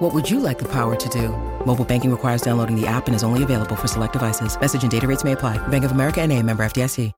What would you like the power to do? Mobile banking requires downloading the app and is only available for select devices. Message and data rates may apply. Bank of America and a member FDIC.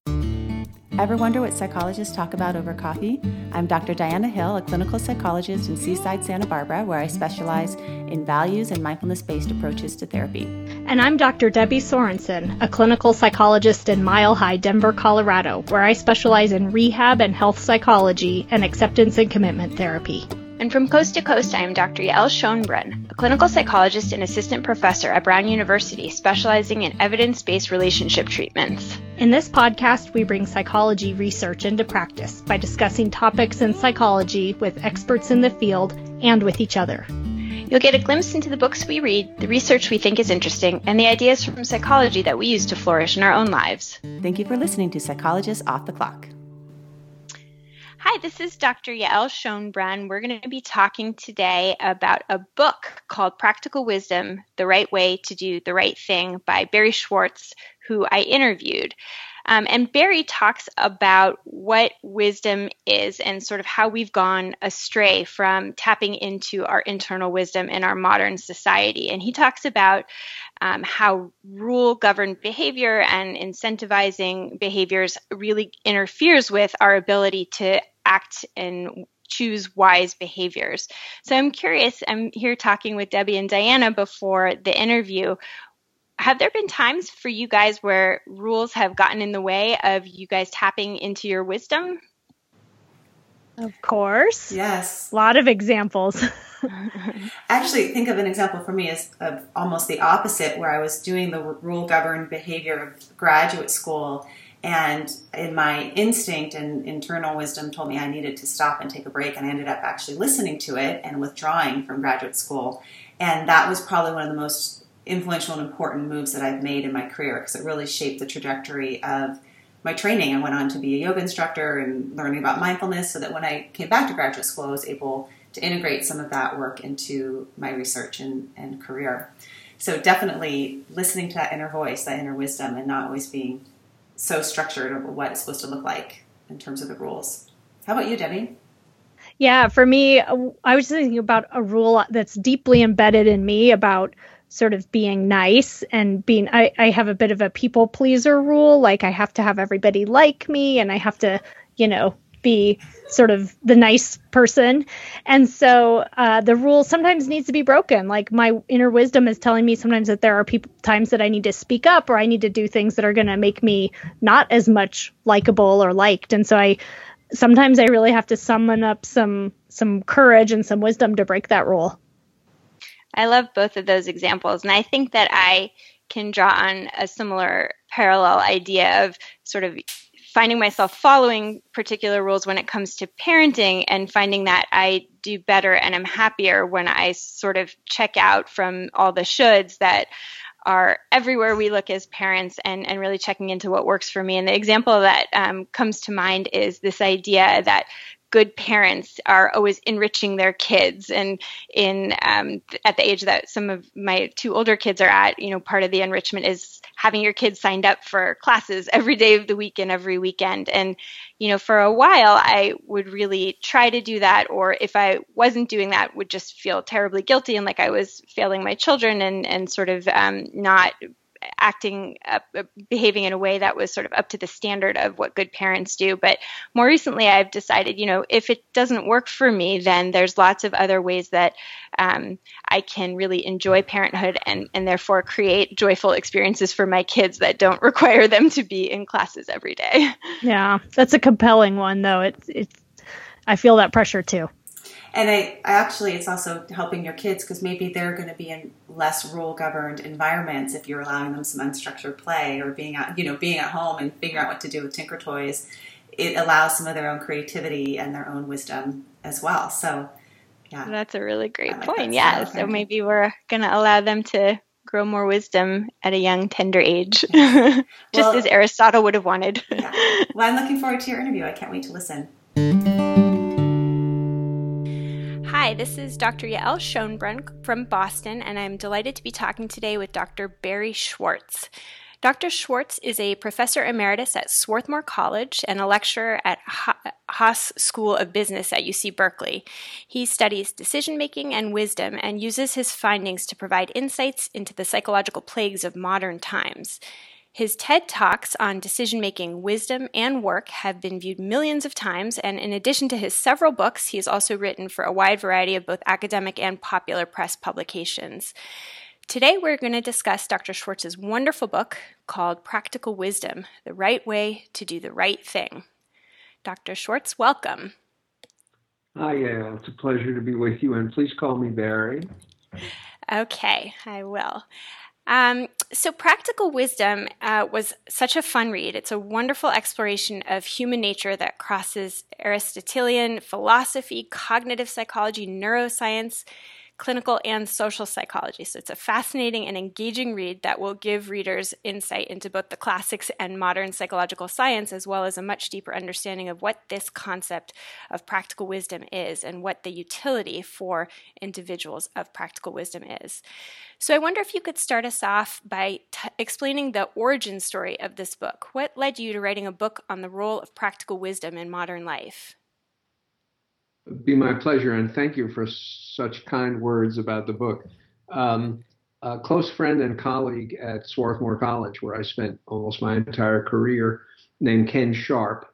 Ever wonder what psychologists talk about over coffee? I'm Dr. Diana Hill, a clinical psychologist in Seaside, Santa Barbara, where I specialize in values and mindfulness based approaches to therapy. And I'm Dr. Debbie Sorensen, a clinical psychologist in Mile High, Denver, Colorado, where I specialize in rehab and health psychology and acceptance and commitment therapy. And from coast to coast, I am Dr. Yael Schonbrun, a clinical psychologist and assistant professor at Brown University, specializing in evidence based relationship treatments. In this podcast, we bring psychology research into practice by discussing topics in psychology with experts in the field and with each other. You'll get a glimpse into the books we read, the research we think is interesting, and the ideas from psychology that we use to flourish in our own lives. Thank you for listening to Psychologists Off the Clock. Hi, this is Dr. Yael Schonbrun. We're going to be talking today about a book called Practical Wisdom The Right Way to Do the Right Thing by Barry Schwartz, who I interviewed. Um, and Barry talks about what wisdom is and sort of how we've gone astray from tapping into our internal wisdom in our modern society. And he talks about um, how rule governed behavior and incentivizing behaviors really interferes with our ability to act and choose wise behaviors. So I'm curious, I'm here talking with Debbie and Diana before the interview. Have there been times for you guys where rules have gotten in the way of you guys tapping into your wisdom? Of course. Yes. A lot of examples. Actually, think of an example for me as of almost the opposite, where I was doing the rule governed behavior of graduate school and in my instinct and internal wisdom told me I needed to stop and take a break, and I ended up actually listening to it and withdrawing from graduate school. And that was probably one of the most influential and important moves that I've made in my career because it really shaped the trajectory of my training. I went on to be a yoga instructor and learning about mindfulness so that when I came back to graduate school, I was able to integrate some of that work into my research and, and career. So definitely listening to that inner voice, that inner wisdom, and not always being so structured of what it's supposed to look like in terms of the rules. How about you, Debbie? Yeah, for me, uh, I was thinking about a rule that's deeply embedded in me about sort of being nice and being I, I have a bit of a people pleaser rule like i have to have everybody like me and i have to you know be sort of the nice person. And so uh, the rule sometimes needs to be broken. Like my inner wisdom is telling me sometimes that there are people times that I need to speak up or I need to do things that are going to make me not as much likable or liked. And so I sometimes I really have to summon up some some courage and some wisdom to break that rule. I love both of those examples, and I think that I can draw on a similar parallel idea of sort of finding myself following particular rules when it comes to parenting and finding that I do better and I'm happier when I sort of check out from all the shoulds that are everywhere we look as parents and, and really checking into what works for me. And the example that um, comes to mind is this idea that good parents are always enriching their kids. And in um, at the age that some of my two older kids are at you know part of the enrichment is having your kids signed up for classes every day of the week and every weekend. And you know for a while i would really try to do that or if i wasn't doing that would just feel terribly guilty and like i was failing my children and and sort of um, not acting, uh, behaving in a way that was sort of up to the standard of what good parents do. But more recently, I've decided, you know, if it doesn't work for me, then there's lots of other ways that um, I can really enjoy parenthood and, and therefore create joyful experiences for my kids that don't require them to be in classes every day. Yeah, that's a compelling one, though. It's, it's, I feel that pressure too. And I, I actually, it's also helping your kids because maybe they're going to be in less rule governed environments if you're allowing them some unstructured play or being out, you know, being at home and figuring out what to do with Tinker Toys. It allows some of their own creativity and their own wisdom as well. So, yeah. That's a really great like point. Yeah. So maybe we're going to allow them to grow more wisdom at a young, tender age, just well, as Aristotle would have wanted. yeah. Well, I'm looking forward to your interview. I can't wait to listen. Hi, this is Dr. Yael Schonbrun from Boston, and I'm delighted to be talking today with Dr. Barry Schwartz. Dr. Schwartz is a professor emeritus at Swarthmore College and a lecturer at Haas School of Business at UC Berkeley. He studies decision making and wisdom and uses his findings to provide insights into the psychological plagues of modern times. His TED Talks on decision making, wisdom, and work have been viewed millions of times, and in addition to his several books, he has also written for a wide variety of both academic and popular press publications. Today, we're going to discuss Dr. Schwartz's wonderful book called Practical Wisdom The Right Way to Do the Right Thing. Dr. Schwartz, welcome. Hi, yeah, it's a pleasure to be with you, and please call me Barry. Okay, I will. Um, so, Practical Wisdom uh, was such a fun read. It's a wonderful exploration of human nature that crosses Aristotelian philosophy, cognitive psychology, neuroscience, clinical and social psychology. So it's a fascinating and engaging read that will give readers insight into both the classics and modern psychological science, as well as a much deeper understanding of what this concept of practical wisdom is and what the utility for individuals of practical wisdom is. So I wonder if you could start us off by t- explaining the origin story of this book. What led you to writing a book on the role of practical wisdom in modern life? Be my pleasure, and thank you for such kind words about the book. Um, a close friend and colleague at Swarthmore College, where I spent almost my entire career, named Ken Sharpe,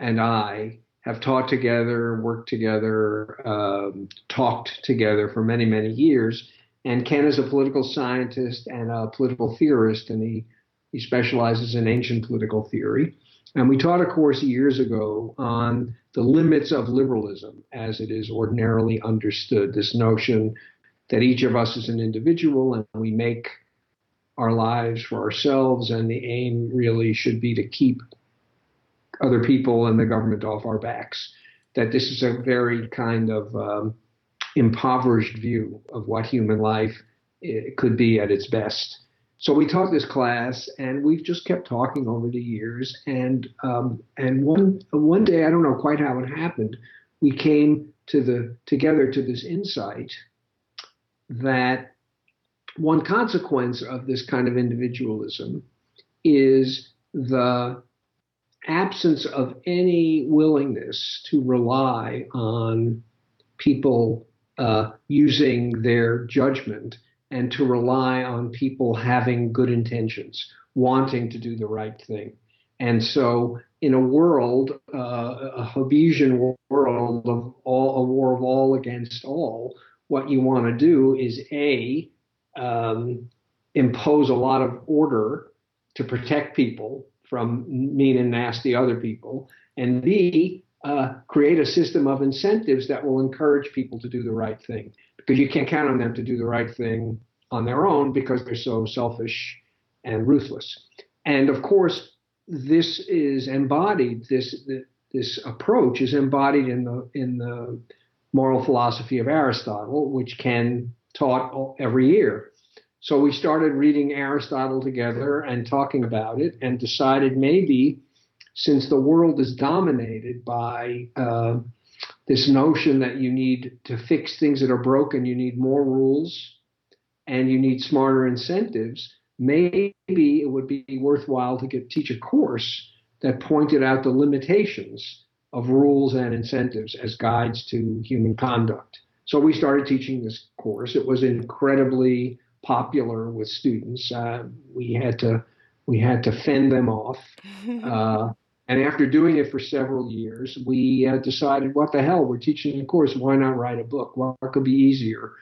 and I have taught together, worked together, um, talked together for many, many years. And Ken is a political scientist and a political theorist, and he, he specializes in ancient political theory. And we taught a course years ago on the limits of liberalism as it is ordinarily understood. This notion that each of us is an individual and we make our lives for ourselves, and the aim really should be to keep other people and the government off our backs. That this is a very kind of um, impoverished view of what human life eh, could be at its best. So we taught this class, and we've just kept talking over the years. And um, and one one day, I don't know quite how it happened, we came to the together to this insight that one consequence of this kind of individualism is the absence of any willingness to rely on people uh, using their judgment and to rely on people having good intentions, wanting to do the right thing. And so, in a world, uh, a Hobbesian world of all, a war of all against all, what you want to do is a um, impose a lot of order to protect people from mean and nasty other people, and b uh, create a system of incentives that will encourage people to do the right thing because you can't count on them to do the right thing on their own because they're so selfish and ruthless. And of course, this is embodied. This this approach is embodied in the in the moral philosophy of Aristotle, which Ken taught every year. So we started reading Aristotle together and talking about it, and decided maybe since the world is dominated by uh, this notion that you need to fix things that are broken, you need more rules and you need smarter incentives, maybe it would be worthwhile to get teach a course that pointed out the limitations of rules and incentives as guides to human conduct. So we started teaching this course. It was incredibly popular with students. Uh, we had to we had to fend them off. Uh, and after doing it for several years, we uh, decided, what the hell? We're teaching a course. Why not write a book? What could be easier?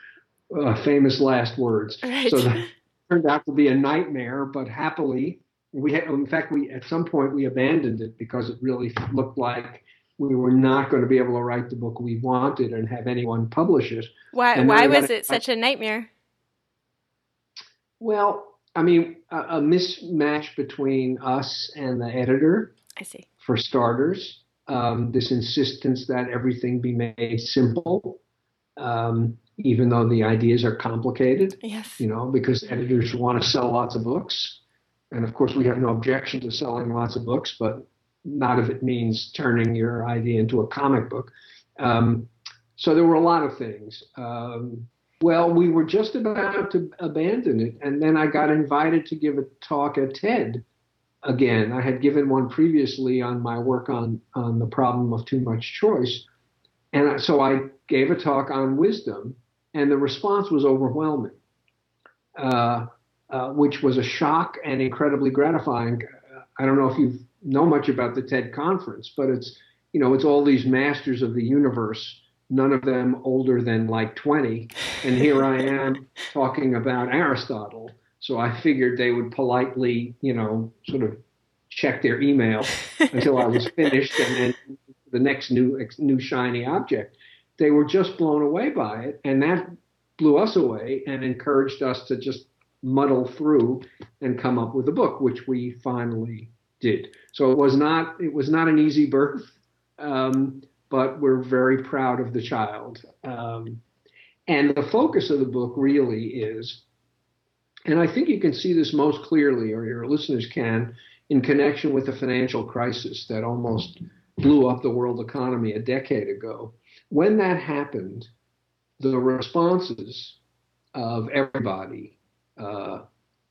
uh, famous last words. Right. So that turned out to be a nightmare, but happily, we had, in fact, we at some point we abandoned it because it really looked like we were not going to be able to write the book we wanted and have anyone publish it. Why? why was it such a nightmare? Well, I mean, a, a, mismatch between us and the editor. I see. For starters, um, this insistence that everything be made simple. Um, even though the ideas are complicated. Yes. You know, because editors want to sell lots of books. And of course, we have no objection to selling lots of books, but not if it means turning your idea into a comic book. Um, so there were a lot of things. Um, well, we were just about to abandon it, and then I got invited to give a talk at TED again. I had given one previously on my work on on the problem of too much choice, and so I gave a talk on wisdom, and the response was overwhelming, uh, uh, which was a shock and incredibly gratifying. I don't know if you know much about the TED conference, but it's you know it's all these masters of the universe none of them older than like 20. And here I am talking about Aristotle. So I figured they would politely, you know, sort of check their email until I was finished and then the next new new shiny object. They were just blown away by it, and that blew us away and encouraged us to just muddle through and come up with a book, which we finally did. So it was not it was not an easy birth. Um, but we're very proud of the child. Um, and the focus of the book really is, and I think you can see this most clearly, or your listeners can, in connection with the financial crisis that almost blew up the world economy a decade ago. When that happened, the responses of everybody, uh,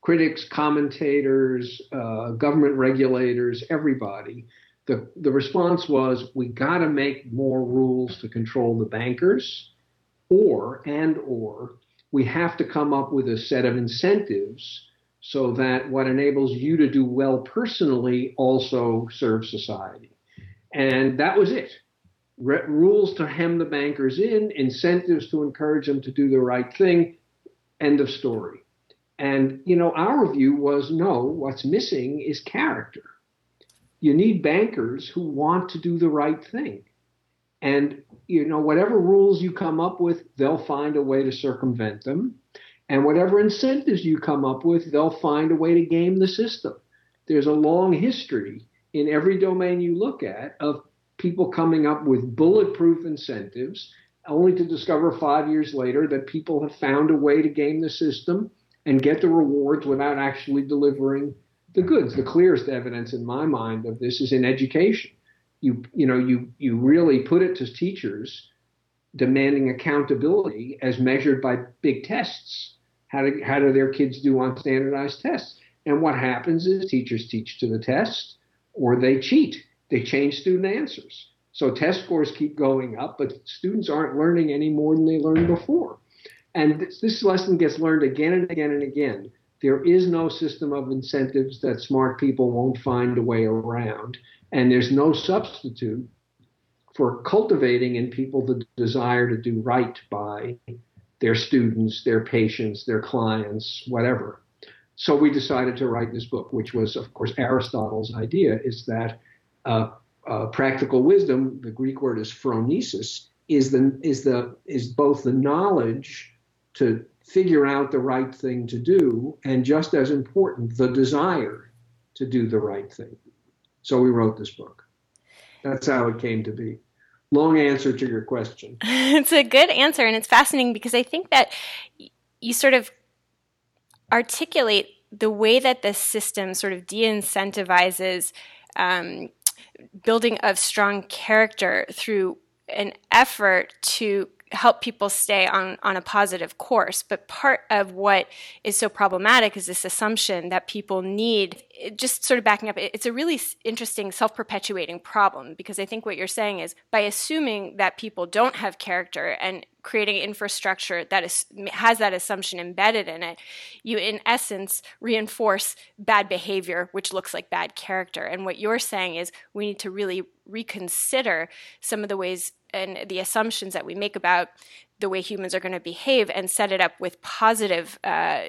critics, commentators, uh, government regulators, everybody, the, the response was we got to make more rules to control the bankers or and or we have to come up with a set of incentives so that what enables you to do well personally also serves society. And that was it. Rules to hem the bankers in incentives to encourage them to do the right thing. End of story. And you know our view was no what's missing is character. You need bankers who want to do the right thing. And you know, whatever rules you come up with, they'll find a way to circumvent them. And whatever incentives you come up with, they'll find a way to game the system. There's a long history in every domain you look at of people coming up with bulletproof incentives, only to discover five years later that people have found a way to game the system and get the rewards without actually delivering the goods. The clearest evidence in my mind of this is in education. You you know you you really put it to teachers demanding accountability as measured by big tests. How do how do their kids do on standardized tests? And what happens is teachers teach to the test or they cheat. They change student answers. So test scores keep going up, but students aren't learning any more than they learned before. And this, this lesson gets learned again and again and again there is no system of incentives that smart people won't find a way around. And there's no substitute for cultivating in people the desire to do right by their students, their patients, their clients, whatever. So we decided to write this book, which was, of course, Aristotle's idea is that uh, uh, practical wisdom, the Greek word is phronesis, is the is the is both the knowledge to figure out the right thing to do, and just as important, the desire to do the right thing. So we wrote this book. That's how it came to be. Long answer to your question. it's a good answer, and it's fascinating because I think that you sort of articulate the way that the system sort of de incentivizes um, building of strong character through an effort to help people stay on, on a positive course. But part of what is so problematic is this assumption that people need, just sort of backing up, it's a really interesting self perpetuating problem because I think what you're saying is by assuming that people don't have character and creating infrastructure that is, has that assumption embedded in it, you in essence reinforce bad behavior, which looks like bad character. And what you're saying is we need to really reconsider some of the ways and the assumptions that we make about the way humans are going to behave and set it up with positive uh,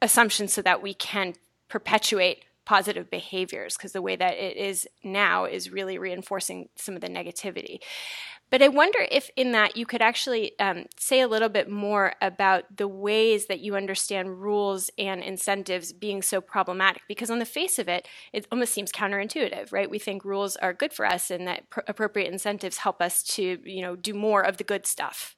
assumptions so that we can perpetuate positive behaviors because the way that it is now is really reinforcing some of the negativity. But I wonder if, in that, you could actually um, say a little bit more about the ways that you understand rules and incentives being so problematic. Because on the face of it, it almost seems counterintuitive, right? We think rules are good for us, and that pr- appropriate incentives help us to, you know, do more of the good stuff.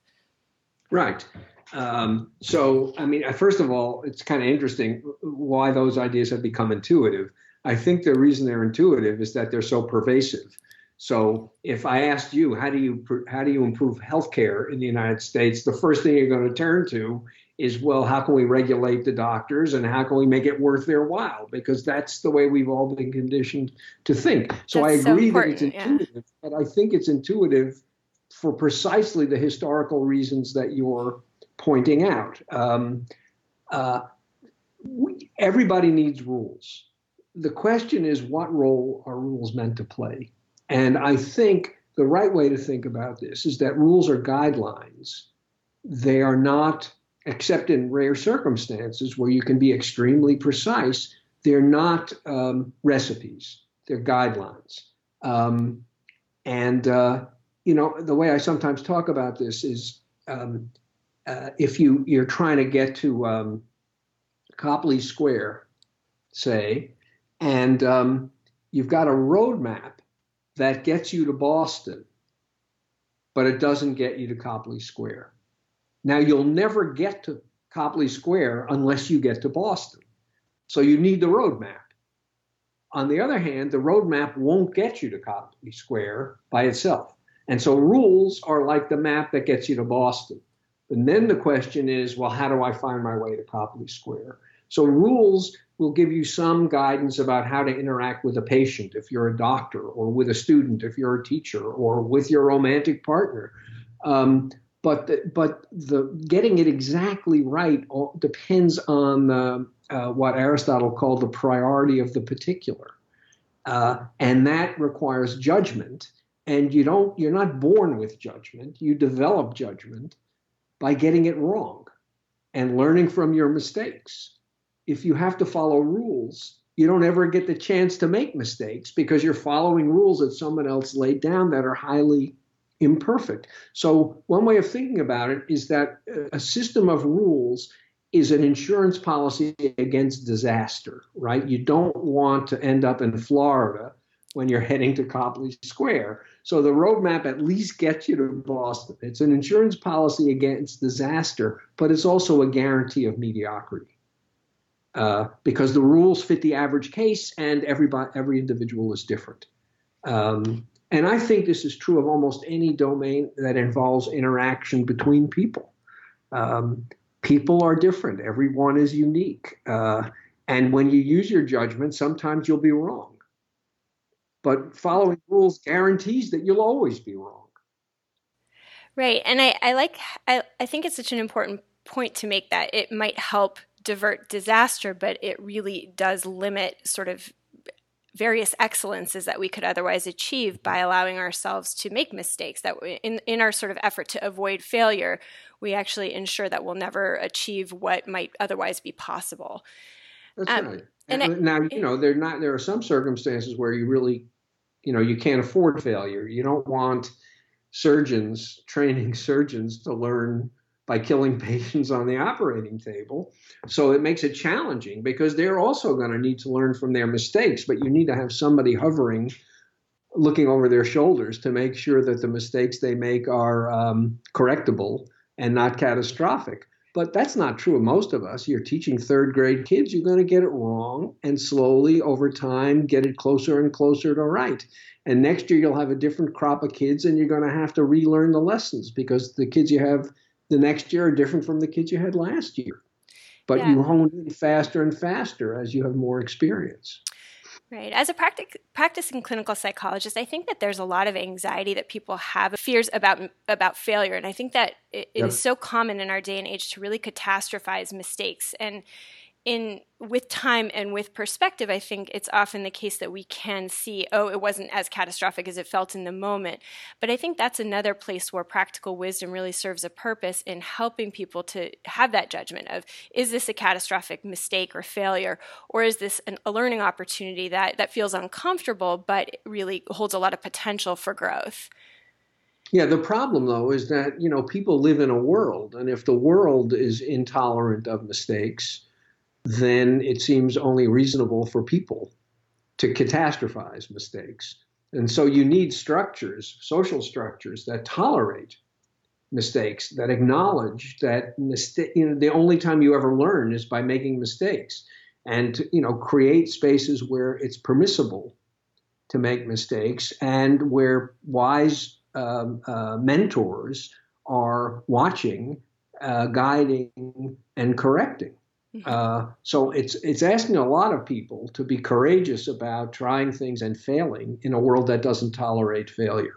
Right. Um, so, I mean, first of all, it's kind of interesting why those ideas have become intuitive. I think the reason they're intuitive is that they're so pervasive. So, if I asked you, how do you how do you improve healthcare in the United States? The first thing you're going to turn to is, well, how can we regulate the doctors and how can we make it worth their while? Because that's the way we've all been conditioned to think. So, that's I agree so that it's intuitive, yeah. but I think it's intuitive for precisely the historical reasons that you're pointing out. Um, uh, we, everybody needs rules. The question is, what role are rules meant to play? And I think the right way to think about this is that rules are guidelines. They are not, except in rare circumstances where you can be extremely precise, they're not um, recipes, they're guidelines. Um, and, uh, you know, the way I sometimes talk about this is um, uh, if you you're trying to get to um, Copley Square, say, and um, you've got a roadmap that gets you to Boston, but it doesn't get you to Copley Square. Now you'll never get to Copley Square unless you get to Boston. So you need the roadmap. On the other hand, the roadmap won't get you to Copley Square by itself. And so rules are like the map that gets you to Boston. And then the question is, well, how do I find my way to Copley Square? So rules will give you some guidance about how to interact with a patient if you're a doctor, or with a student if you're a teacher, or with your romantic partner. Um, but the, but the getting it exactly right depends on the, uh, what Aristotle called the priority of the particular, uh, and that requires judgment. And you don't you're not born with judgment; you develop judgment by getting it wrong and learning from your mistakes. If you have to follow rules, you don't ever get the chance to make mistakes because you're following rules that someone else laid down that are highly imperfect. So, one way of thinking about it is that a system of rules is an insurance policy against disaster, right? You don't want to end up in Florida when you're heading to Copley Square. So the roadmap at least gets you to Boston. It's an insurance policy against disaster, but it's also a guarantee of mediocrity. Uh, because the rules fit the average case and everybody, every individual is different. Um, and I think this is true of almost any domain that involves interaction between people. Um, people are different, everyone is unique. Uh, and when you use your judgment, sometimes you'll be wrong. But following rules guarantees that you'll always be wrong. Right. And I, I like, I, I think it's such an important point to make that it might help divert disaster, but it really does limit sort of various excellences that we could otherwise achieve by allowing ourselves to make mistakes that in, in our sort of effort to avoid failure we actually ensure that we'll never achieve what might otherwise be possible that's um, right and, and I, now you know there not there are some circumstances where you really you know you can't afford failure. You don't want surgeons training surgeons to learn by killing patients on the operating table. So it makes it challenging because they're also going to need to learn from their mistakes, but you need to have somebody hovering, looking over their shoulders to make sure that the mistakes they make are um, correctable and not catastrophic. But that's not true of most of us. You're teaching third grade kids, you're going to get it wrong and slowly over time get it closer and closer to right. And next year you'll have a different crop of kids and you're going to have to relearn the lessons because the kids you have the next year are different from the kids you had last year. But yeah. you hone in faster and faster as you have more experience. Right. As a practic- practicing clinical psychologist, I think that there's a lot of anxiety that people have, fears about about failure, and I think that it, it yep. is so common in our day and age to really catastrophize mistakes. And in with time and with perspective, I think it's often the case that we can see, oh, it wasn't as catastrophic as it felt in the moment. But I think that's another place where practical wisdom really serves a purpose in helping people to have that judgment of is this a catastrophic mistake or failure, or is this an, a learning opportunity that, that feels uncomfortable but really holds a lot of potential for growth. Yeah, the problem though is that, you know, people live in a world, and if the world is intolerant of mistakes, then it seems only reasonable for people to catastrophize mistakes. And so you need structures, social structures that tolerate mistakes, that acknowledge that you know, the only time you ever learn is by making mistakes, and to, you know create spaces where it's permissible to make mistakes and where wise um, uh, mentors are watching, uh, guiding, and correcting. Mm-hmm. Uh, so it's it's asking a lot of people to be courageous about trying things and failing in a world that doesn't tolerate failure.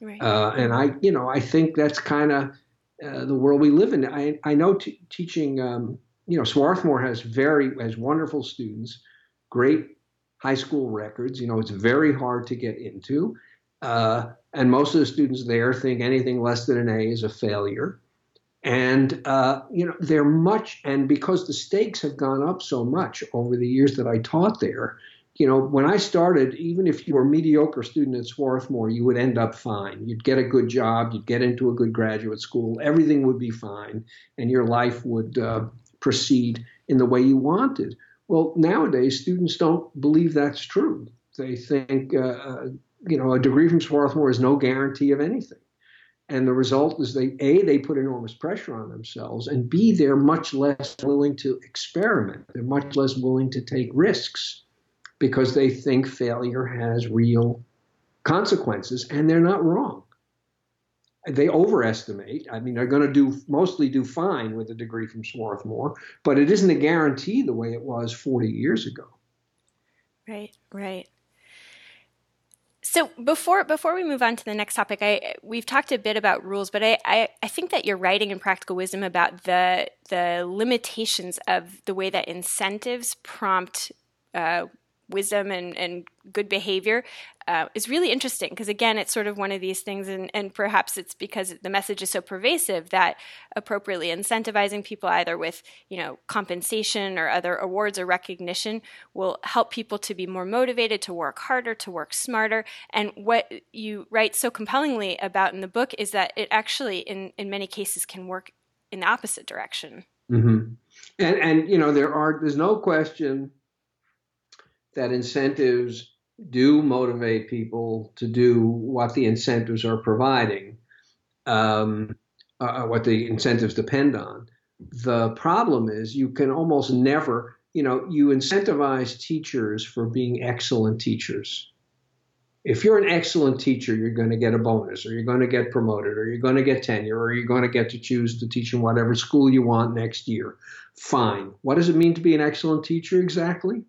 Right. Uh, and I, you know, I think that's kind of uh, the world we live in. I I know t- teaching. Um, you know, Swarthmore has very has wonderful students, great high school records. You know, it's very hard to get into. Uh, and most of the students there think anything less than an A is a failure. And, uh, you know, they're much, and because the stakes have gone up so much over the years that I taught there, you know, when I started, even if you were a mediocre student at Swarthmore, you would end up fine. You'd get a good job, you'd get into a good graduate school, everything would be fine, and your life would uh, proceed in the way you wanted. Well, nowadays, students don't believe that's true. They think, uh, uh, you know, a degree from Swarthmore is no guarantee of anything. And the result is they, A, they put enormous pressure on themselves, and B, they're much less willing to experiment. They're much less willing to take risks because they think failure has real consequences, and they're not wrong they overestimate. I mean, they're going to do mostly do fine with a degree from Swarthmore, but it isn't a guarantee the way it was 40 years ago. Right, right. So before before we move on to the next topic, I we've talked a bit about rules, but I, I, I think that you're writing in Practical Wisdom about the the limitations of the way that incentives prompt uh, wisdom and, and good behavior uh, is really interesting because again it's sort of one of these things and, and perhaps it's because the message is so pervasive that appropriately incentivizing people either with you know compensation or other awards or recognition will help people to be more motivated to work harder to work smarter and what you write so compellingly about in the book is that it actually in, in many cases can work in the opposite direction mm-hmm. and and you know there are there's no question that incentives do motivate people to do what the incentives are providing, um, uh, uh, what the incentives depend on. The problem is you can almost never, you know, you incentivize teachers for being excellent teachers. If you're an excellent teacher, you're going to get a bonus, or you're going to get promoted, or you're going to get tenure, or you're going to get to choose to teach in whatever school you want next year. Fine. What does it mean to be an excellent teacher exactly?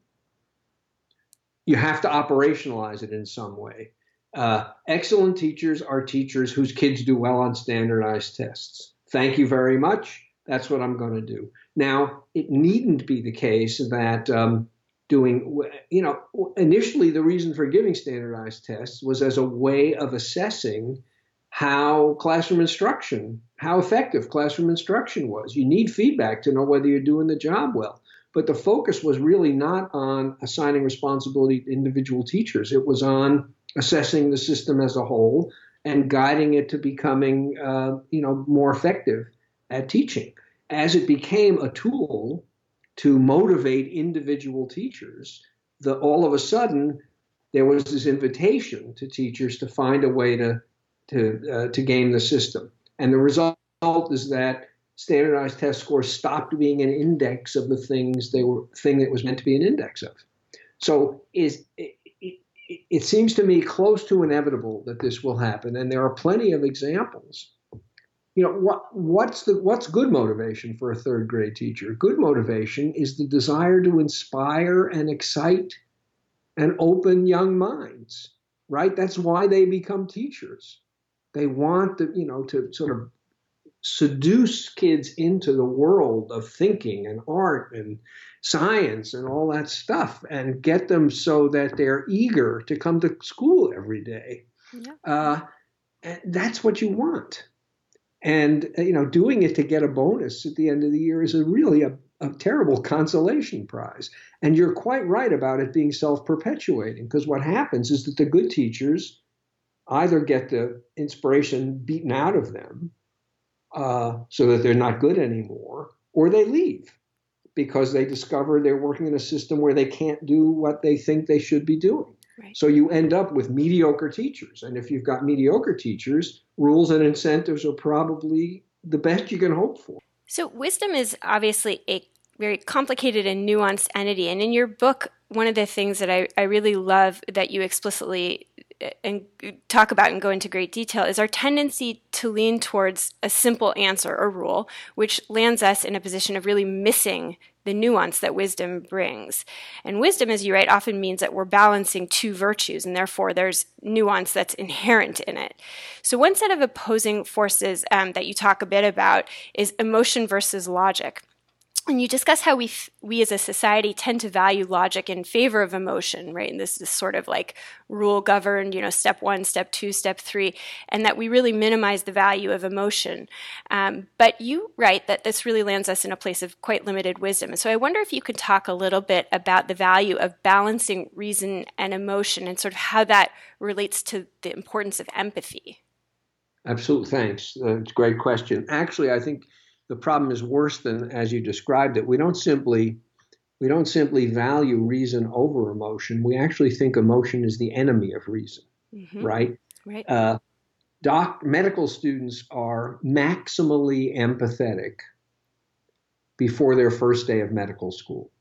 You have to operationalize it in some way. Uh, excellent teachers are teachers whose kids do well on standardized tests. Thank you very much. That's what I'm going to do. Now, it needn't be the case that um, doing, you know, initially the reason for giving standardized tests was as a way of assessing how classroom instruction, how effective classroom instruction was. You need feedback to know whether you're doing the job well. But the focus was really not on assigning responsibility to individual teachers. It was on assessing the system as a whole and guiding it to becoming, uh, you know, more effective at teaching. As it became a tool to motivate individual teachers, the, all of a sudden there was this invitation to teachers to find a way to to uh, to game the system, and the result is that standardized test scores stopped being an index of the things they were thing that was meant to be an index of. So is it, it, it seems to me close to inevitable that this will happen, and there are plenty of examples. You know what what's the what's good motivation for a third grade teacher? Good motivation is the desire to inspire and excite and open young minds, right? That's why they become teachers. They want to, you know, to sort of seduce kids into the world of thinking and art and science and all that stuff and get them so that they're eager to come to school every day. Yeah. Uh, that's what you want. And you know, doing it to get a bonus at the end of the year is a really a, a terrible consolation prize. And you're quite right about it being self-perpetuating because what happens is that the good teachers either get the inspiration beaten out of them uh, so that they're not good anymore, or they leave because they discover they're working in a system where they can't do what they think they should be doing. Right. So you end up with mediocre teachers. And if you've got mediocre teachers, rules and incentives are probably the best you can hope for. So wisdom is obviously a very complicated and nuanced entity. And in your book, one of the things that I, I really love that you explicitly and talk about and go into great detail is our tendency to lean towards a simple answer or rule, which lands us in a position of really missing the nuance that wisdom brings. And wisdom, as you write, often means that we're balancing two virtues, and therefore there's nuance that's inherent in it. So, one set of opposing forces um, that you talk a bit about is emotion versus logic and you discuss how we we as a society tend to value logic in favor of emotion right? And this is sort of like rule governed you know step one step two step three and that we really minimize the value of emotion. Um, but you write that this really lands us in a place of quite limited wisdom. And so i wonder if you could talk a little bit about the value of balancing reason and emotion and sort of how that relates to the importance of empathy. Absolutely thanks. It's a great question. Actually i think the problem is worse than as you described it. We don't simply we don't simply value reason over emotion. We actually think emotion is the enemy of reason, mm-hmm. right? Right. Uh, doc medical students are maximally empathetic before their first day of medical school,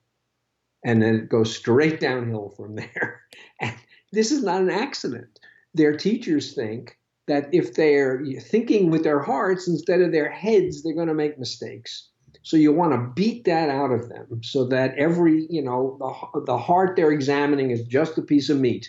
and then it goes straight downhill from there. And this is not an accident. Their teachers think that if they're thinking with their hearts instead of their heads, they're going to make mistakes. So you want to beat that out of them so that every, you know, the, the heart they're examining is just a piece of meat.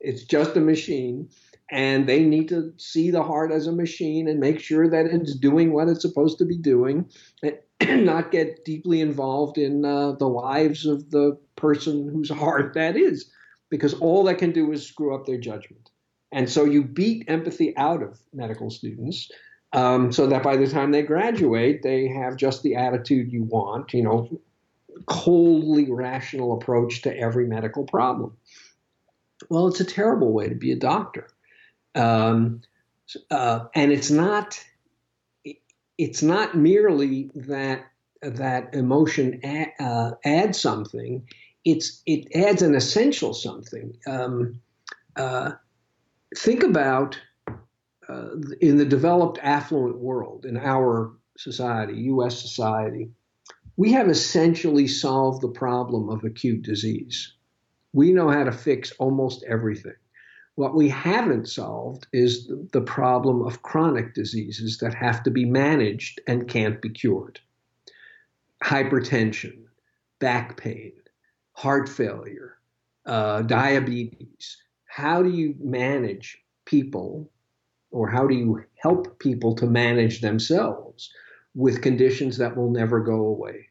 It's just a machine. And they need to see the heart as a machine and make sure that it's doing what it's supposed to be doing and not get deeply involved in uh, the lives of the person whose heart that is, because all that can do is screw up their judgment. And so you beat empathy out of medical students um, so that by the time they graduate, they have just the attitude you want, you know, coldly rational approach to every medical problem. Well, it's a terrible way to be a doctor. Um, uh, and it's not it's not merely that that emotion uh, adds something it's it adds an essential something um, uh, think about uh, in the developed affluent world, in our society, US society, we have essentially solved the problem of acute disease. We know how to fix almost everything. What we haven't solved is the problem of chronic diseases that have to be managed and can't be cured. Hypertension, back pain, heart failure, uh, diabetes, how do you manage people or how do you help people to manage themselves with conditions that will never go away?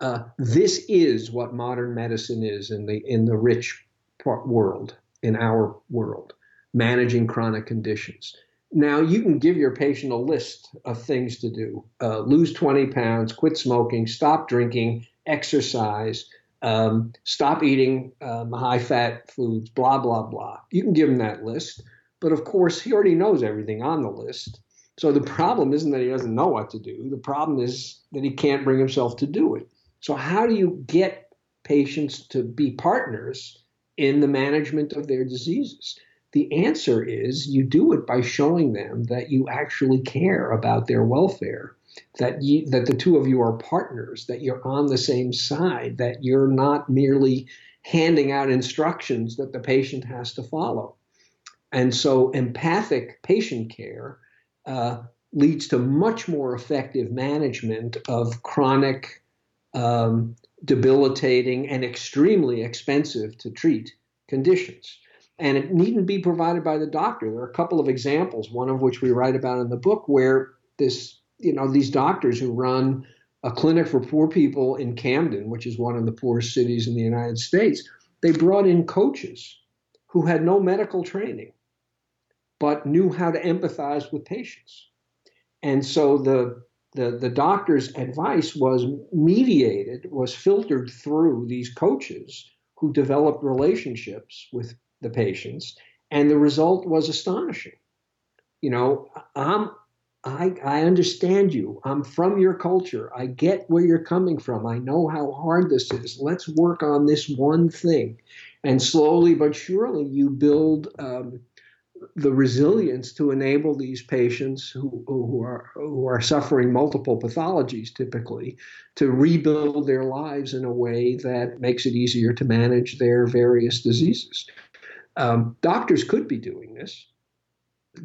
Uh, this is what modern medicine is in the in the rich world, in our world, managing chronic conditions. Now you can give your patient a list of things to do: uh, lose 20 pounds, quit smoking, stop drinking, exercise, um, stop eating um, high fat foods, blah, blah, blah. You can give him that list. But of course, he already knows everything on the list. So the problem isn't that he doesn't know what to do. The problem is that he can't bring himself to do it. So, how do you get patients to be partners in the management of their diseases? The answer is you do it by showing them that you actually care about their welfare that you, that the two of you are partners, that you're on the same side, that you're not merely handing out instructions that the patient has to follow. And so empathic patient care uh, leads to much more effective management of chronic, um, debilitating, and extremely expensive to treat conditions. And it needn't be provided by the doctor. There are a couple of examples, one of which we write about in the book, where this you know, these doctors who run a clinic for poor people in Camden, which is one of the poorest cities in the United States, they brought in coaches who had no medical training, but knew how to empathize with patients. And so the the, the doctor's advice was mediated, was filtered through these coaches who developed relationships with the patients, and the result was astonishing. You know, I'm I, I understand you. I'm from your culture. I get where you're coming from. I know how hard this is. Let's work on this one thing. And slowly but surely, you build um, the resilience to enable these patients who, who, are, who are suffering multiple pathologies typically to rebuild their lives in a way that makes it easier to manage their various diseases. Um, doctors could be doing this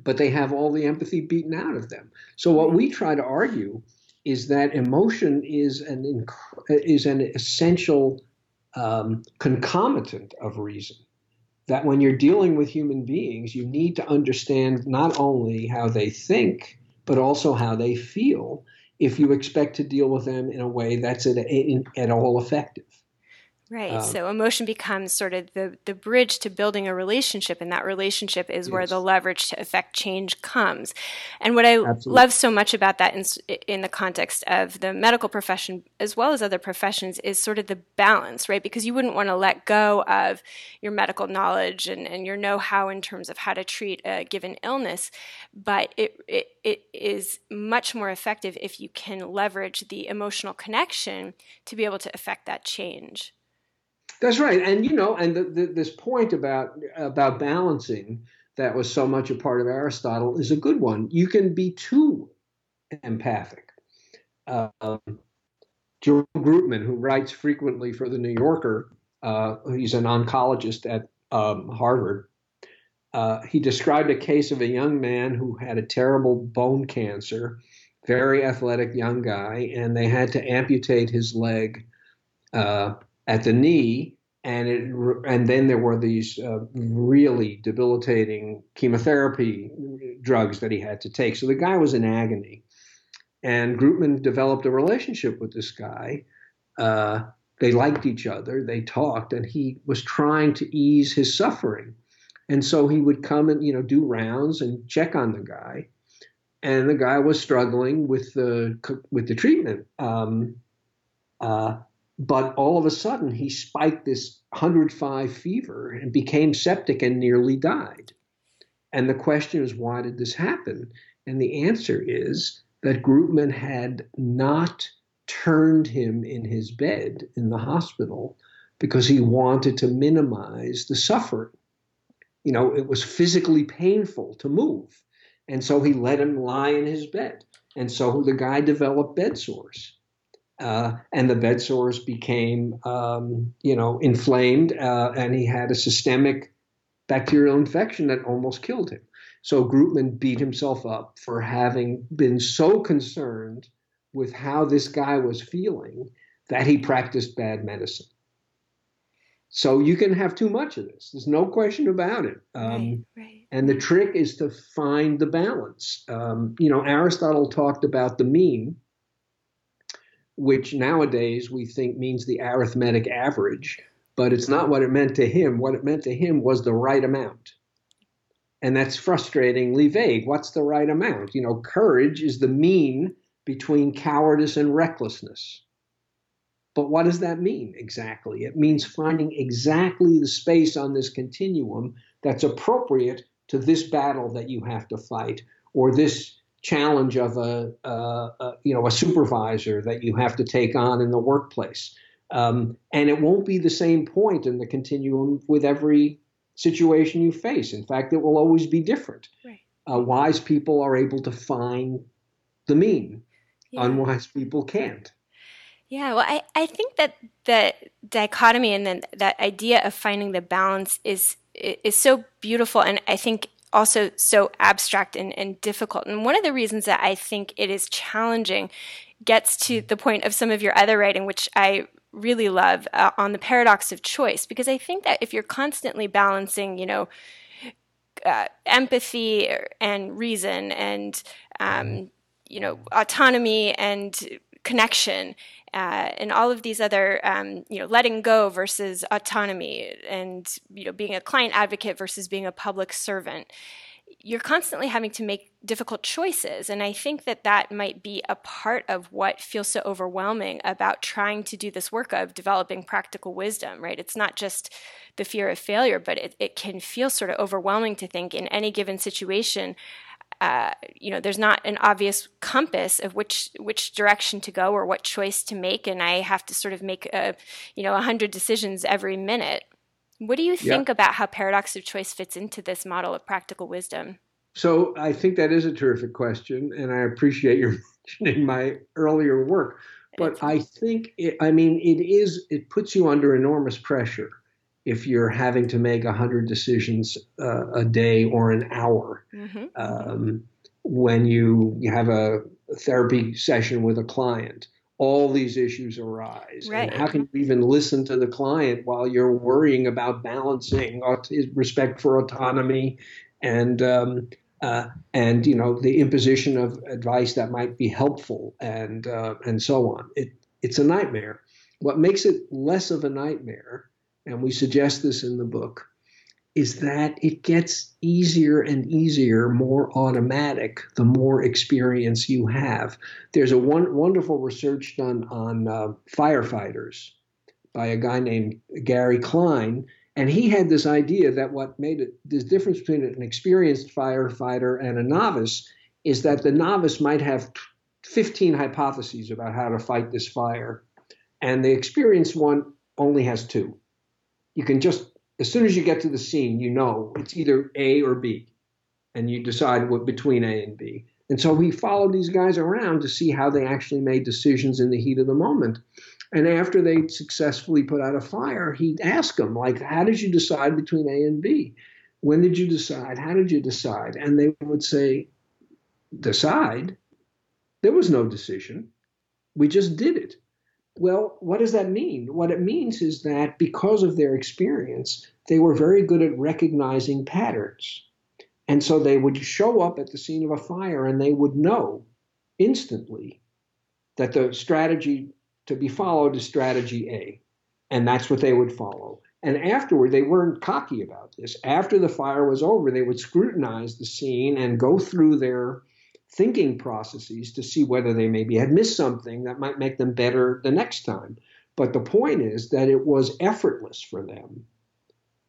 but they have all the empathy beaten out of them. So what we try to argue is that emotion is an is an essential um, concomitant of reason. That when you're dealing with human beings, you need to understand not only how they think, but also how they feel if you expect to deal with them in a way that's at, at all effective. Right. Um, so emotion becomes sort of the, the bridge to building a relationship, and that relationship is yes. where the leverage to affect change comes. And what I absolutely. love so much about that in, in the context of the medical profession as well as other professions is sort of the balance, right? Because you wouldn't want to let go of your medical knowledge and, and your know how in terms of how to treat a given illness, but it, it, it is much more effective if you can leverage the emotional connection to be able to affect that change. That's right, and you know, and the, the, this point about about balancing that was so much a part of Aristotle is a good one. You can be too empathic. Um, Joel Groopman, who writes frequently for the New Yorker, uh, he's an oncologist at um, Harvard. Uh, he described a case of a young man who had a terrible bone cancer, very athletic young guy, and they had to amputate his leg uh, at the knee, and it and then there were these uh, really debilitating chemotherapy drugs that he had to take. So the guy was in agony, and Groopman developed a relationship with this guy. Uh, they liked each other. They talked, and he was trying to ease his suffering. And so he would come and you know do rounds and check on the guy, and the guy was struggling with the with the treatment. Um, uh, but all of a sudden, he spiked this 105 fever and became septic and nearly died. And the question is, why did this happen? And the answer is that Groopman had not turned him in his bed in the hospital because he wanted to minimize the suffering. You know, it was physically painful to move. And so he let him lie in his bed. And so the guy developed bed sores uh, and the bed sores became, um, you know, inflamed, uh, and he had a systemic bacterial infection that almost killed him. So Groopman beat himself up for having been so concerned with how this guy was feeling that he practiced bad medicine. So you can have too much of this. There's no question about it. Um, right, right. And the trick is to find the balance. Um, you know, Aristotle talked about the mean which nowadays we think means the arithmetic average, but it's not what it meant to him. What it meant to him was the right amount. And that's frustratingly vague. What's the right amount? You know, courage is the mean between cowardice and recklessness. But what does that mean exactly? It means finding exactly the space on this continuum that's appropriate to this battle that you have to fight or this challenge of a, a, a, you know a supervisor that you have to take on in the workplace. Um, and it won't be the same point in the continuum with every situation you face. In fact, it will always be different. Right. Uh, wise people are able to find the mean. Yeah. Unwise people can't. Yeah, well, I, I think that the dichotomy and then that idea of finding the balance is is so beautiful, and I think also so abstract and, and difficult. And one of the reasons that I think it is challenging gets to the point of some of your other writing, which I really love uh, on the paradox of choice, because I think that if you're constantly balancing, you know, uh, empathy and reason and um, you know autonomy and connection uh, and all of these other, um, you know, letting go versus autonomy, and you know, being a client advocate versus being a public servant. You're constantly having to make difficult choices, and I think that that might be a part of what feels so overwhelming about trying to do this work of developing practical wisdom. Right? It's not just the fear of failure, but it, it can feel sort of overwhelming to think in any given situation uh, you know, there's not an obvious compass of which which direction to go or what choice to make, and I have to sort of make a, you know, a hundred decisions every minute. What do you think yeah. about how paradox of choice fits into this model of practical wisdom? So I think that is a terrific question, and I appreciate your mentioning my earlier work. But I think, it, I mean, it is, it puts you under enormous pressure if you're having to make 100 decisions uh, a day or an hour. Mm-hmm. Um, when you, you have a therapy session with a client, all these issues arise. Right. And how can you even listen to the client while you're worrying about balancing respect for autonomy and um, uh, and you know the imposition of advice that might be helpful and uh, and so on. It it's a nightmare. What makes it less of a nightmare, and we suggest this in the book, is that it gets easier and easier, more automatic, the more experience you have. There's a one, wonderful research done on uh, firefighters by a guy named Gary Klein, and he had this idea that what made it this difference between an experienced firefighter and a novice is that the novice might have 15 hypotheses about how to fight this fire, and the experienced one only has two. You can just, as soon as you get to the scene, you know it's either A or B, and you decide what between A and B. And so he followed these guys around to see how they actually made decisions in the heat of the moment. And after they successfully put out a fire, he'd ask them, like, how did you decide between A and B? When did you decide? How did you decide? And they would say, decide? There was no decision. We just did it. Well, what does that mean? What it means is that because of their experience, they were very good at recognizing patterns. And so they would show up at the scene of a fire and they would know instantly that the strategy to be followed is strategy A. And that's what they would follow. And afterward, they weren't cocky about this. After the fire was over, they would scrutinize the scene and go through their thinking processes to see whether they maybe had missed something that might make them better the next time. But the point is that it was effortless for them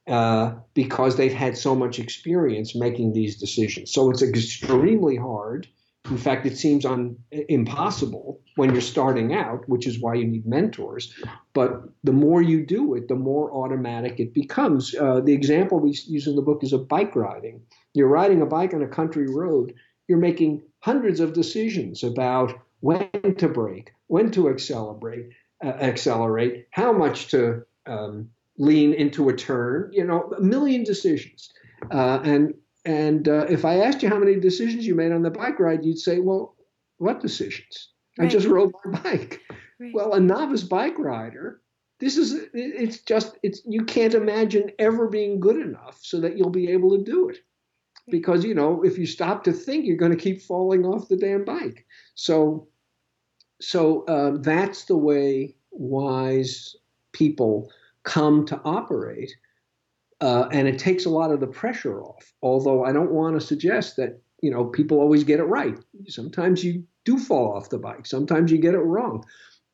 uh, because they've had so much experience making these decisions. So it's extremely hard in fact, it seems un, impossible when you're starting out, which is why you need mentors. But the more you do it, the more automatic it becomes. Uh, the example we use in the book is of bike riding. You're riding a bike on a country road, you're making hundreds of decisions about when to brake, when to accelerate, uh, accelerate, how much to um, lean into a turn, you know, a million decisions. Uh, and and uh, if I asked you how many decisions you made on the bike ride, you'd say, well, what decisions? Right. I just rode my bike. Right. Well, a novice bike rider, this is, it's just, it's, you can't imagine ever being good enough so that you'll be able to do it. Because, you know, if you stop to think, you're going to keep falling off the damn bike. So, so uh, that's the way wise people come to operate uh, and it takes a lot of the pressure off. Although I don't want to suggest that you know people always get it right. Sometimes you do fall off the bike. Sometimes you get it wrong,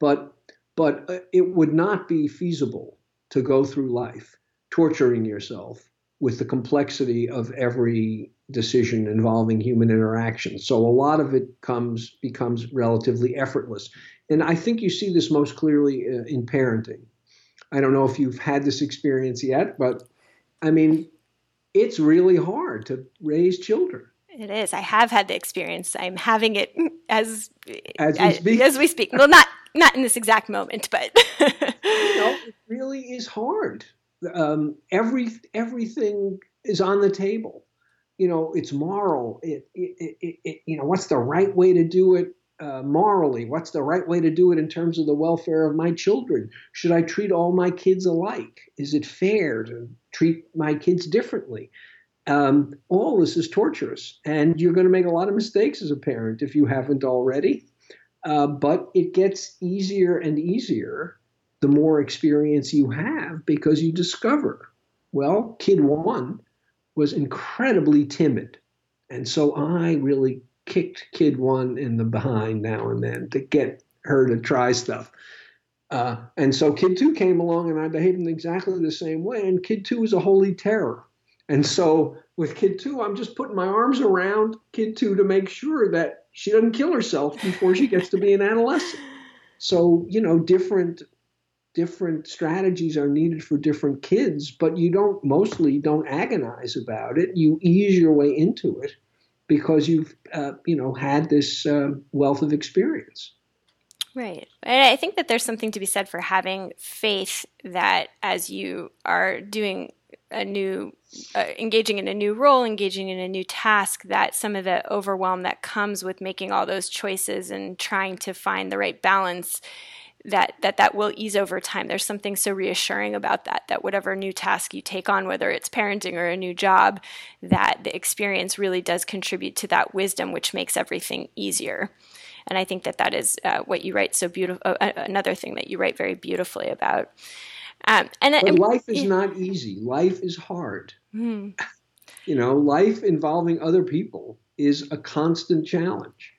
but but uh, it would not be feasible to go through life torturing yourself with the complexity of every decision involving human interaction. So a lot of it comes becomes relatively effortless. And I think you see this most clearly uh, in parenting. I don't know if you've had this experience yet, but I mean, it's really hard to raise children. It is. I have had the experience. I'm having it as as we speak. As we speak. Well, not not in this exact moment, but you know, it really is hard. Um, every everything is on the table. You know, it's moral. It, it, it, it, you know, what's the right way to do it? uh, morally? What's the right way to do it in terms of the welfare of my children? Should I treat all my kids alike? Is it fair to treat my kids differently? Um, all this is torturous, and you're going to make a lot of mistakes as a parent if you haven't already. Uh, but it gets easier and easier the more experience you have because you discover, well, kid one was incredibly timid. And so I really kicked kid one in the behind now and then to get her to try stuff. Uh, and so kid two came along and I behaved in exactly the same way. And kid two was a holy terror. And so with kid two, I'm just putting my arms around kid two to make sure that she doesn't kill herself before she gets to be an adolescent. So, you know, different different strategies are needed for different kids, but you don't mostly don't agonize about it. You ease your way into it because you've uh, you know had this uh, wealth of experience. Right. And I think that there's something to be said for having faith that as you are doing a new uh, engaging in a new role engaging in a new task that some of the overwhelm that comes with making all those choices and trying to find the right balance that that that will ease over time there's something so reassuring about that that whatever new task you take on whether it's parenting or a new job that the experience really does contribute to that wisdom which makes everything easier and i think that that is uh, what you write so beautiful uh, another thing that you write very beautifully about um, and, but life is not easy. Life is hard. Hmm. You know, life involving other people is a constant challenge.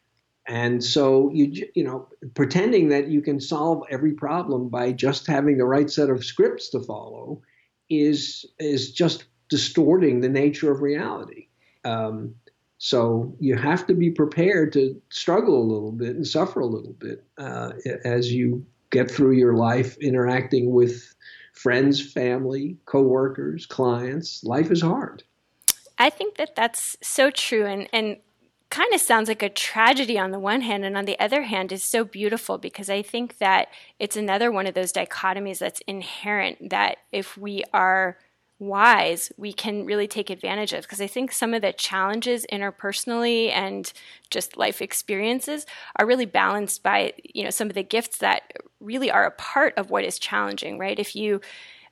And so you you know, pretending that you can solve every problem by just having the right set of scripts to follow is is just distorting the nature of reality. Um, so you have to be prepared to struggle a little bit and suffer a little bit uh, as you get through your life interacting with friends, family, coworkers, clients. Life is hard. I think that that's so true and and kind of sounds like a tragedy on the one hand and on the other hand is so beautiful because I think that it's another one of those dichotomies that's inherent that if we are wise we can really take advantage of. Because i think some of the challenges interpersonally and just life experiences are really balanced by you know some of the gifts that really are a part of what is challenging right? If you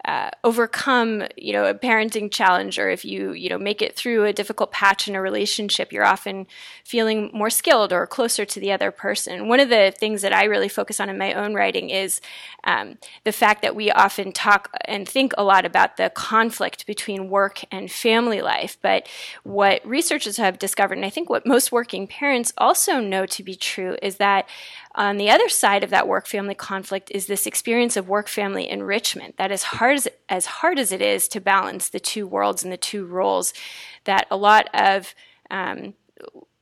uh, overcome you know a parenting challenge or if you you know make it through a difficult patch in a relationship you're often feeling more skilled or closer to the other person. One of the things that i really focus on in my own writing is um, the fact that we often talk and think a lot about the conflict between work and family life. But what researchers have discovered and i think what most working parents also know to be true is that on the other side of that work family conflict is this experience of work family enrichment that as hard as, as hard as it is to balance the two worlds and the two roles that a lot of um,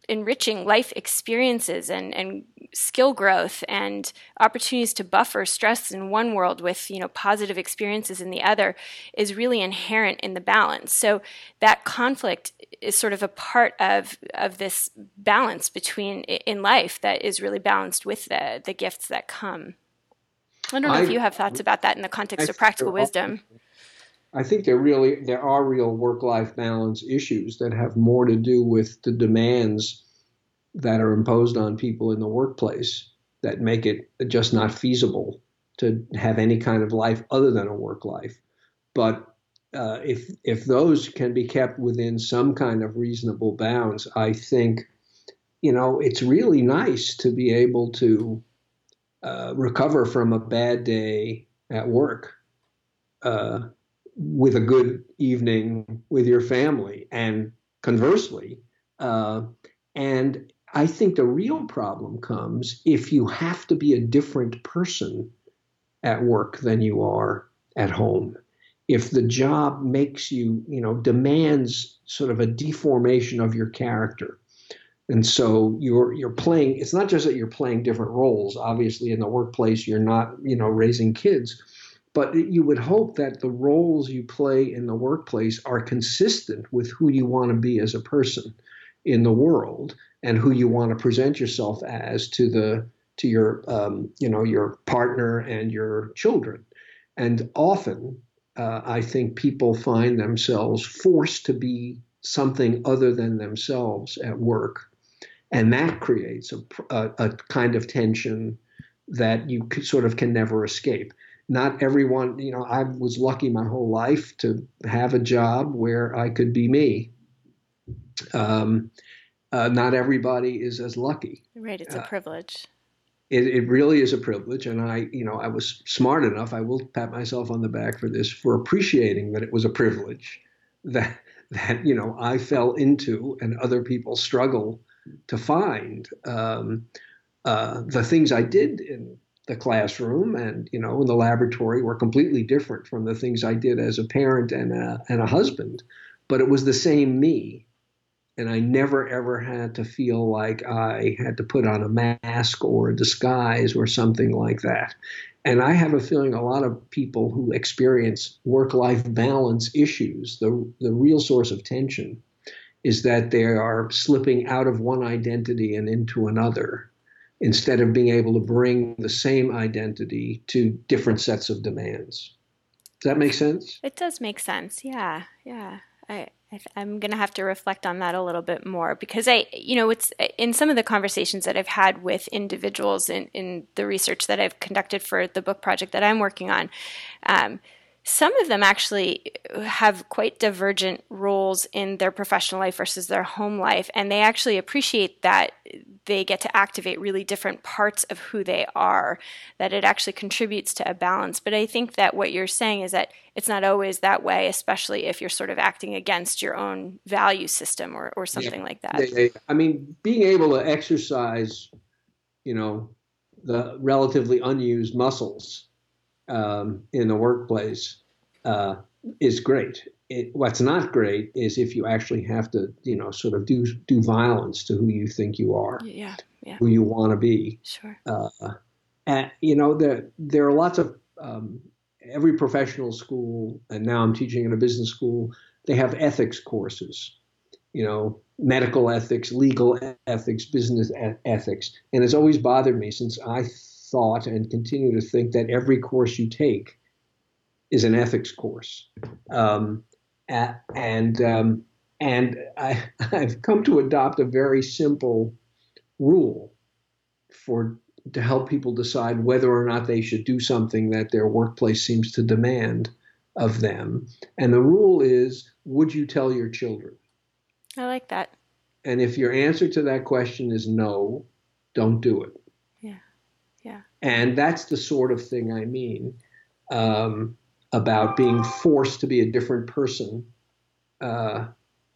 enriching life experiences and, and skill growth and opportunities to buffer stress in one world with you know positive experiences in the other is really inherent in the balance. So that conflict is sort of a part of of this balance between in life that is really balanced with the the gifts that come. I don't know I, if you have thoughts about that in the context I of practical wisdom I think there really there are real work-life balance issues that have more to do with the demands that are imposed on people in the workplace that make it just not feasible to have any kind of life other than a work life. But uh, if if those can be kept within some kind of reasonable bounds, I think you know it's really nice to be able to uh, recover from a bad day at work uh, with a good evening with your family, and conversely. Uh, and I think the real problem comes if you have to be a different person at work than you are at home. If the job makes you, you know, demands sort of a deformation of your character. And so you're you're playing it's not just that you're playing different roles. Obviously in the workplace you're not, you know, raising kids, but you would hope that the roles you play in the workplace are consistent with who you want to be as a person in the world and who you want to present yourself as to the to your um, you know your partner and your children. And often uh, i think people find themselves forced to be something other than themselves at work. And that creates a, a, a kind of tension that you sort of can never escape not everyone you know i was lucky my whole life to have a job where i could be me um, uh, not everybody is as lucky. Right, it's a uh, privilege. It, it really is a privilege, and I, you know, I was smart enough. I will pat myself on the back for this for appreciating that it was a privilege that that you know I fell into, and other people struggle to find. Um, uh, the things I did in the classroom and you know in the laboratory were completely different from the things I did as a parent and a, and a husband but it was the same me. And I never ever had to feel like I had to put on a mask or a disguise or something like that. And I have a feeling a lot of people who experience work life balance issues, the, the real source of tension, is that they are slipping out of one identity and into another instead of being able to bring the same identity to different sets of demands. Does that make sense? It does make sense. Yeah. Yeah. I, I am going to have to reflect on that a little bit more because I, you know, it's in some of the conversations that I've had with individuals in, in the research that I've conducted for the book project that I'm working on. Um, some of them actually have quite divergent roles in their professional life versus their home life and they actually appreciate that they get to activate really different parts of who they are that it actually contributes to a balance. But i think that what you're saying is that it's not always that way especially if you're sort of acting against your own value system or, or something yeah. like that i mean being able to exercise you know the relatively unused muscles um, in the workplace uh, is great. It, what's not great is if you actually have to, you know, sort of do do violence to who you think you are, yeah, yeah. who you want to be. Sure. Uh, and you know, there there are lots of um, every professional school, and now I'm teaching in a business school. They have ethics courses, you know, medical ethics, legal ethics, business ethics, and it's always bothered me since I thought and continue to think that every course you take is an ethics course. Um, and um, and I, I've come to adopt a very simple rule for to help people decide whether or not they should do something that their workplace seems to demand of them. And the rule is, would you tell your children? I like that. And if your answer to that question is no, don't do it. Yeah. And that's the sort of thing I mean um, about being forced to be a different person uh,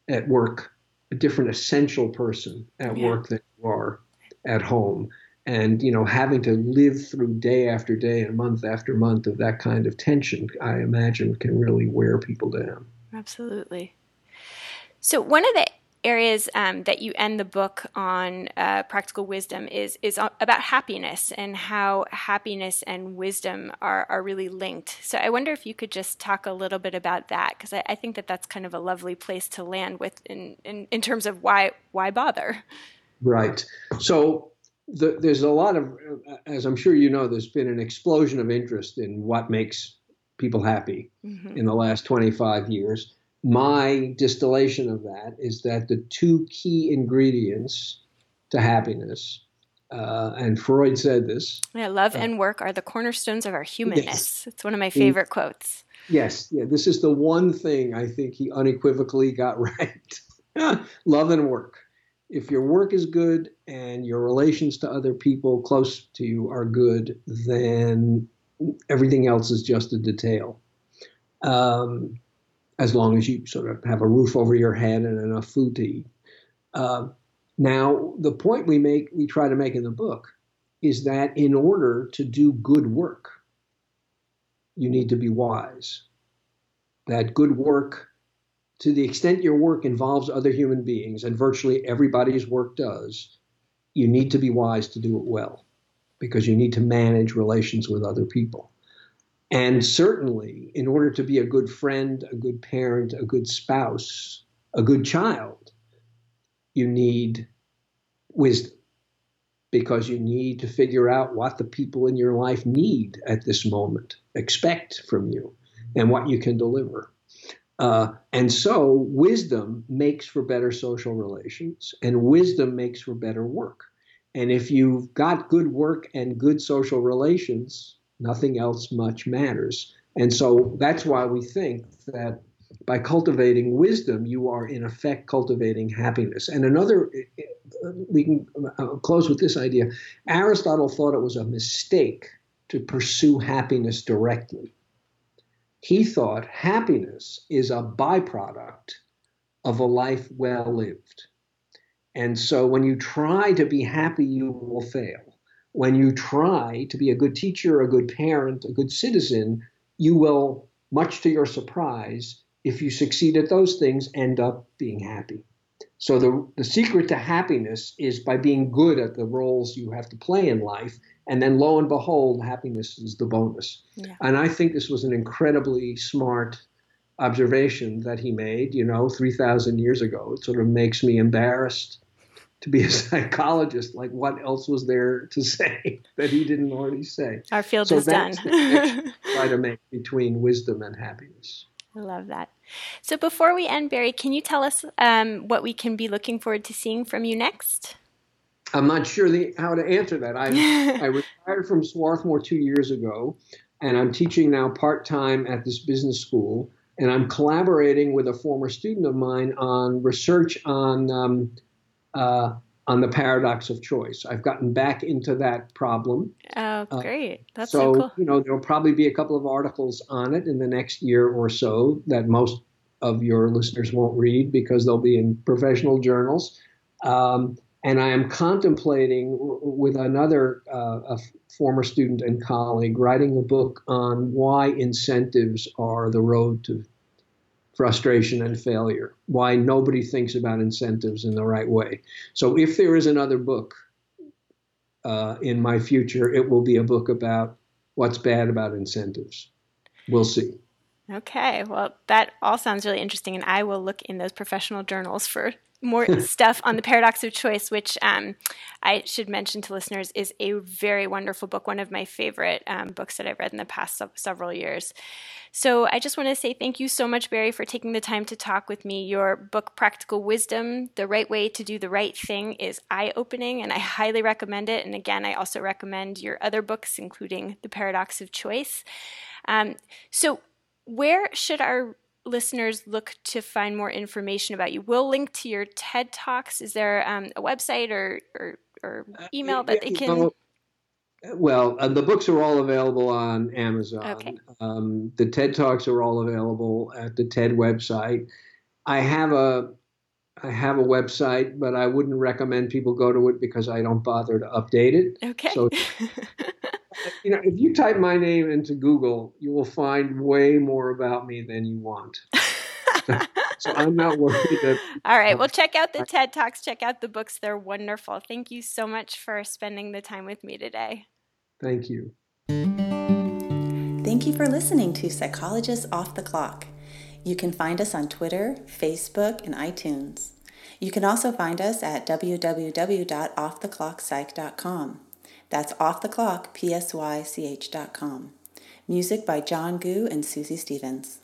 at work, a different essential person at yeah. work than you are at home. And you know, having to live through day after day and month after month of that kind of tension, I imagine, can really wear people down. Absolutely. So one of the areas um, that you end the book on uh, practical wisdom is is about happiness and how happiness and wisdom are, are really linked. So I wonder if you could just talk a little bit about that because I, I, think that that's kind of a lovely place to land with in, in, in terms of why why bother. Right. So the, there's a lot of, as I'm sure you know, there's been an explosion of interest in what makes people happy mm-hmm. in the last 25 years my distillation of that is that the two key ingredients to happiness, uh, and Freud said this. Yeah, love uh, and work are the cornerstones of our humanness. Yes. It's one of my favorite quotes. Yes, yeah, this is the one thing I think he unequivocally got right. love and work. If your work is good and your relations to other people close to you are good, then everything else is just a detail. Um, as long as you sort of have a roof over your head and enough food to eat. Uh, now, the point we make, we try to make in the book, is that in order to do good work, you need to be wise. That good work, to the extent your work involves other human beings, and virtually everybody's work does, you need to be wise to do it well, because you need to manage relations with other people. And certainly, in order to be a good friend, a good parent, a good spouse, a good child, you need wisdom because you need to figure out what the people in your life need at this moment, expect from you, and what you can deliver. Uh, and so, wisdom makes for better social relations, and wisdom makes for better work. And if you've got good work and good social relations, Nothing else much matters. And so that's why we think that by cultivating wisdom, you are in effect cultivating happiness. And another, we can uh, close with this idea Aristotle thought it was a mistake to pursue happiness directly. He thought happiness is a byproduct of a life well lived. And so when you try to be happy, you will fail when you try to be a good teacher, a good parent, a good citizen, you will, much to your surprise, if you succeed at those things, end up being happy. So the, the secret to happiness is by being good at the roles you have to play in life. And then lo and behold, happiness is the bonus. Yeah. And I think this was an incredibly smart observation that he made, you know, 3,000 years ago. It sort of makes me embarrassed to be a psychologist. Like, what else was there to say that he didn't already say? Our field so is done. try to make between wisdom and happiness. I love that. So, before we end, Barry, can you tell us um, what we can be looking forward to seeing from you next? I'm not sure the, how to answer that. I, I retired from Swarthmore two years ago, and I'm teaching now part time at this business school and I'm collaborating with a former student of mine on research on um, uh, on the paradox of choice. I've gotten back into that problem. Oh, uh, great! That's so, so cool. you know there'll probably be a couple of articles on it in the next year or so that most of your listeners won't read because they'll be in professional journals. Um, and I am contemplating with another uh, a former student and colleague writing a book on why incentives are the road to frustration and failure, why nobody thinks about incentives in the right way. So if there is another book uh, in my future, it will be a book about what's bad about incentives. We'll see. Okay, well, that all sounds really interesting, and I will look in those professional journals for more stuff on the paradox of choice, which um, I should mention to listeners is a very wonderful book, one of my favorite um, books that I've read in the past several years. So I just want to say thank you so much, Barry, for taking the time to talk with me. Your book, Practical Wisdom The Right Way to Do the Right Thing, is eye opening, and I highly recommend it. And again, I also recommend your other books, including The Paradox of Choice. Um, so, where should our listeners look to find more information about you? We'll link to your TED Talks. Is there um, a website or, or, or uh, email that they can? Well, uh, the books are all available on Amazon. Okay. Um, the TED Talks are all available at the TED website. I have a I have a website, but I wouldn't recommend people go to it because I don't bother to update it. Okay. So you know, if you type my name into Google, you will find way more about me than you want. so I'm not worried that. All right. Well, check out the TED Talks. Check out the books. They're wonderful. Thank you so much for spending the time with me today. Thank you. Thank you for listening to Psychologists Off the Clock. You can find us on Twitter, Facebook, and iTunes. You can also find us at www.offtheclockpsych.com. That's off the clock, P-S-Y-C-H.com. Music by John Gu and Susie Stevens.